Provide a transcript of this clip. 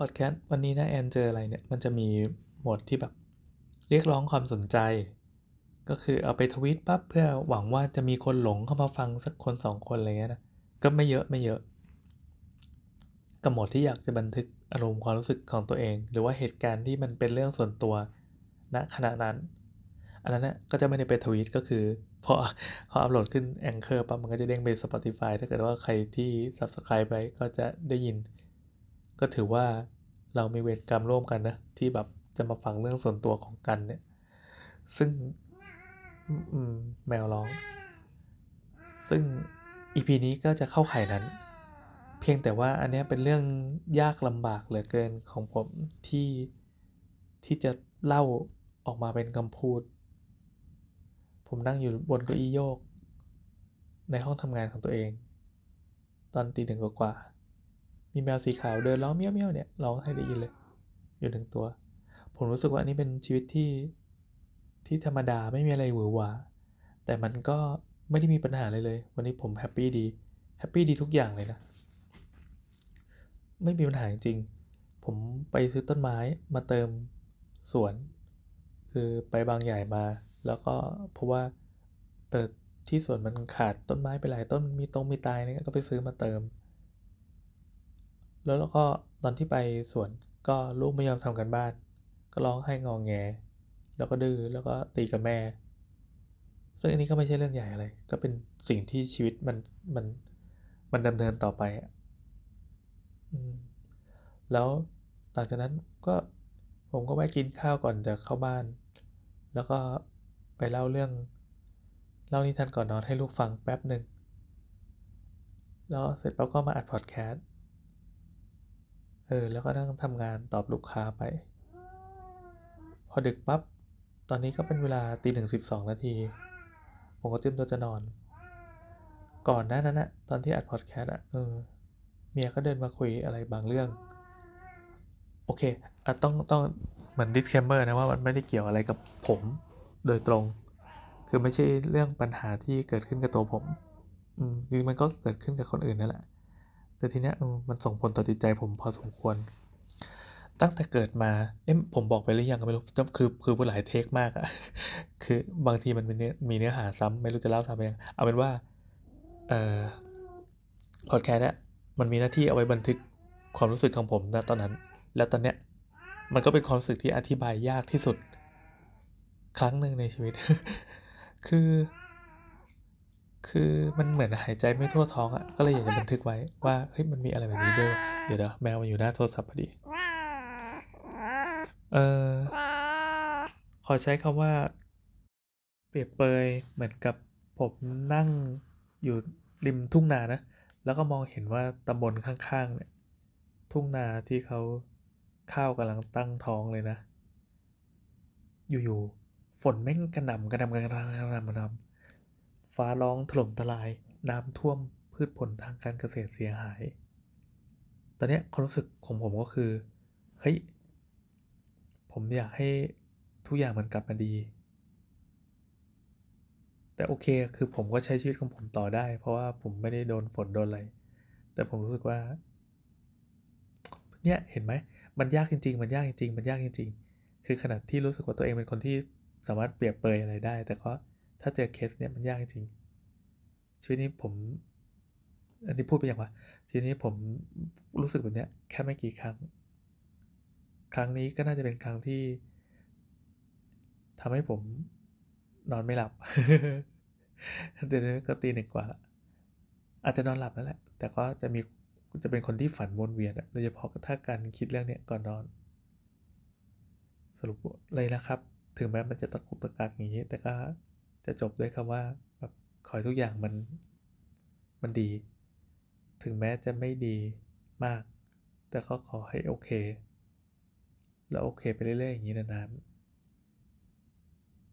พอดแคสต์วันนี้นะแอนเจออะไรเนี่ย มันจะมีโหมดที่แบบ เรียกร้องความสนใจ ก็คือเอาไปทวิตปั๊บเพื่อหวังว่าจะมีคนหลงเข้ามาฟังสักคนสองคนอะไรเงี้ยนะก็ไม่เยอะไม่เยอะกับโหมดที่อยากจะบันทึกอารมณ์ความรู้สึกของตัวเอง หรือว่าเหตุการณ์ที่มันเป็นเรื่องส่วนตัวณขณะนั้น อันนั้นนะก็จะไม่ได้ไปทวีตก็คือพอพออัปโหลดขึ้นแองเกอร์ปั๊บมันก็จะเด้งไป Spotify ถ้าเกิดว่าใครที่ Subscribe ไปก็จะได้ยิน ก็ถือว่า เรามีเวรกรรมร่วมกันนะที่แบบจะมาฟังเรื่องส่วนตัวของกันเนี่ย ซึ่งแมวร้อง ซึ่ง EP นี้ก็จะเข้าไข่นั้น เพียงแต่ว่าอันนี้เป็นเรื่องยากลำบากเหลือเกินของผมที่ที่จะเล่าออกมาเป็นคำพูด ผมนั่งอยู่บนเก้าอี้โยก ในห้องทำงานของตัวเอง ตอนตีหนึ่งกว่า มีแมวสีขาวเดินร้องเมี้ยวเมี้ยวเนี่ยร้องให้ได้ยินเลย อยู่หนึ่งตัว ผมรู้สึกว่าอันนี้เป็นชีวิตที่ที่ธรรมดาไม่มีอะไรหวือหวาแต่มันก็ไม่ได้มีปัญหาเลยเลย วันนี้ผม happy ดี happy ดีทุกอย่างเลยนะ ไม่มีปัญหาจริง ผมไปซื้อต้นไม้มาเติมสวน คือไปบางใหญ่มา แล้วก็เพราะว่าเออที่สวนมันขาดต้นไม้ไปหลายต้นมีตรงมีตายเนี่ยก็ไปซื้อมาเติม แล้วแล้วก็ตอนที่ไปสวนก็ลูกไม่ยอมทำกันบ้าน ก็ร้องให้งองแง แล้วก็ดื้อแล้วก็ตีกับแม่ ซึ่งอันนี้ก็ไม่ใช่เรื่องใหญ่อะไร ก็เป็นสิ่งที่ชีวิตมันมันมันดำเนินต่อไปอะแล้วหลังจากนั้นก็ผมก็ไปกินข้าวก่อนจะเข้าบ้าน แล้วก็ไปเล่าเรื่องเล่านิทานก่อนนอนให้ลูกฟังแป๊บหนึ่งแล้วเสร็จปั๊บก็มาอัดพอดแคสต์ เออแล้วก็นั่งทำงานตอบลูกค้าไป พอดึกปั๊บตอนนี้ก็เป็นเวลาตีหนึ่งสิบสองนาที ผมก็เตรียมตัวจะนอน ก่อนหน้านั้นอะตอนที่อัดพอดแคสต์อะเออเมียก็เดินมาคุยอะไรบางเรื่อง โอเคอะต้องต้องเหมือน disclaimer นะว่ามันไม่ได้เกี่ยวอะไรกับผมโดยตรง คือไม่ใช่เรื่องปัญหาที่เกิดขึ้นกับตัวผม อืมจริงมันก็เกิดขึ้นกับคนอื่นนั่นแหละ แต่ทีเนี้ยมันส่งผลต่อจิตใจผมพอสมควร ตั้งแต่เกิดมา เอ๊ะผมบอกไปหรือยังก็ไม่รู้คือคือผู้หลายเทคมากอะคือบางทีมันมีเนื้อมีเนื้อหาซ้ำไม่รู้จะเล่าซ้ำยังเอาเป็นว่าเอ่อพอดแคสต์เนี่ยมันมีหน้าที่เอาไว้บันทึกความรู้สึกของผมณตอนนั้น แล้วตอนเนี้ยมันก็เป็นความรู้สึกที่อธิบายยากที่สุด ครั้งหนึ่งในชีวิต คือ คือมันเหมือนหายใจไม่ทั่วท้องอะ่ะ ก็เลยอยากจะบันทึกไว้ว่า เฮ้ย มันมีอะไรแบบนี้ด้วย เดี๋ยวเดี๋ยวแมวมันอยู่หน้าโทรศัพท์พอดี เออขอใช้คำว่า เปรียบเปยเหมือนกับผมนั่งอยู่ริมทุ่งนานะ แล้วก็มองเห็นว่าตำบลข้างๆเนี่ย ทุ่งนาที่เขาข้าวกำลังตั้งท้องเลยนะ อยู่ๆฝนแม่งกระหน่ำกระหน่ำกระหน่ำกระหน่ำกระหน่ำ ฟ้าร้องถล่มทลาย น้ำท่วมพืชผลทางการเกษตรเสียหาย ตอนนี้ความรู้สึกของผมก็คือ เฮ้ย ผมอยากให้ทุกอย่างมันกลับมาดี แต่โอเค คือผมก็ใช้ชีวิตของผมต่อได้ เพราะว่าผมไม่ได้โดนฝนโดนอะไร แต่ผมรู้สึกว่า เนี่ย เห็นไหม มันยากจริง ๆ มันยากจริง ๆ มันยากจริง ๆ คือขนาดที่รู้สึกว่าตัวเองเป็นคนที่สามารถเปรียบเปยอะไรได้ แต่ก็ ถ้าเจอเคสเนี่ยมันยากจริง ชีวิตนี้ผม อันนี้พูดไปอย่างว่า ชีวิตนี้ผมรู้สึกแบบเนี้ยแค่ไม่กี่ครั้ง ครั้งนี้ก็น่าจะเป็นครั้งที่ทำให้ผมนอนไม่หลับเดี๋ยวนี้ก็ตีหนึ่งกว่า อาจจะนอนหลับแล้วแหละ แต่ก็จะมีจะเป็นคนที่ฝันวนเวียนโดยเฉพาะถ้าการคิดเรื่องเนี้ยก่อนนอน สรุปเลยนะครับ ถึงแม้มันจะตะกุกตะกักอย่างนี้ แต่ก็ จะจบด้วยคำว่าแบบขอให้ทุกอย่างมันมันดี ถึงแม้จะไม่ดีมาก แต่ก็ขอให้โอเค แล้วโอเคไปเรื่อยๆอย่างนี้นานๆ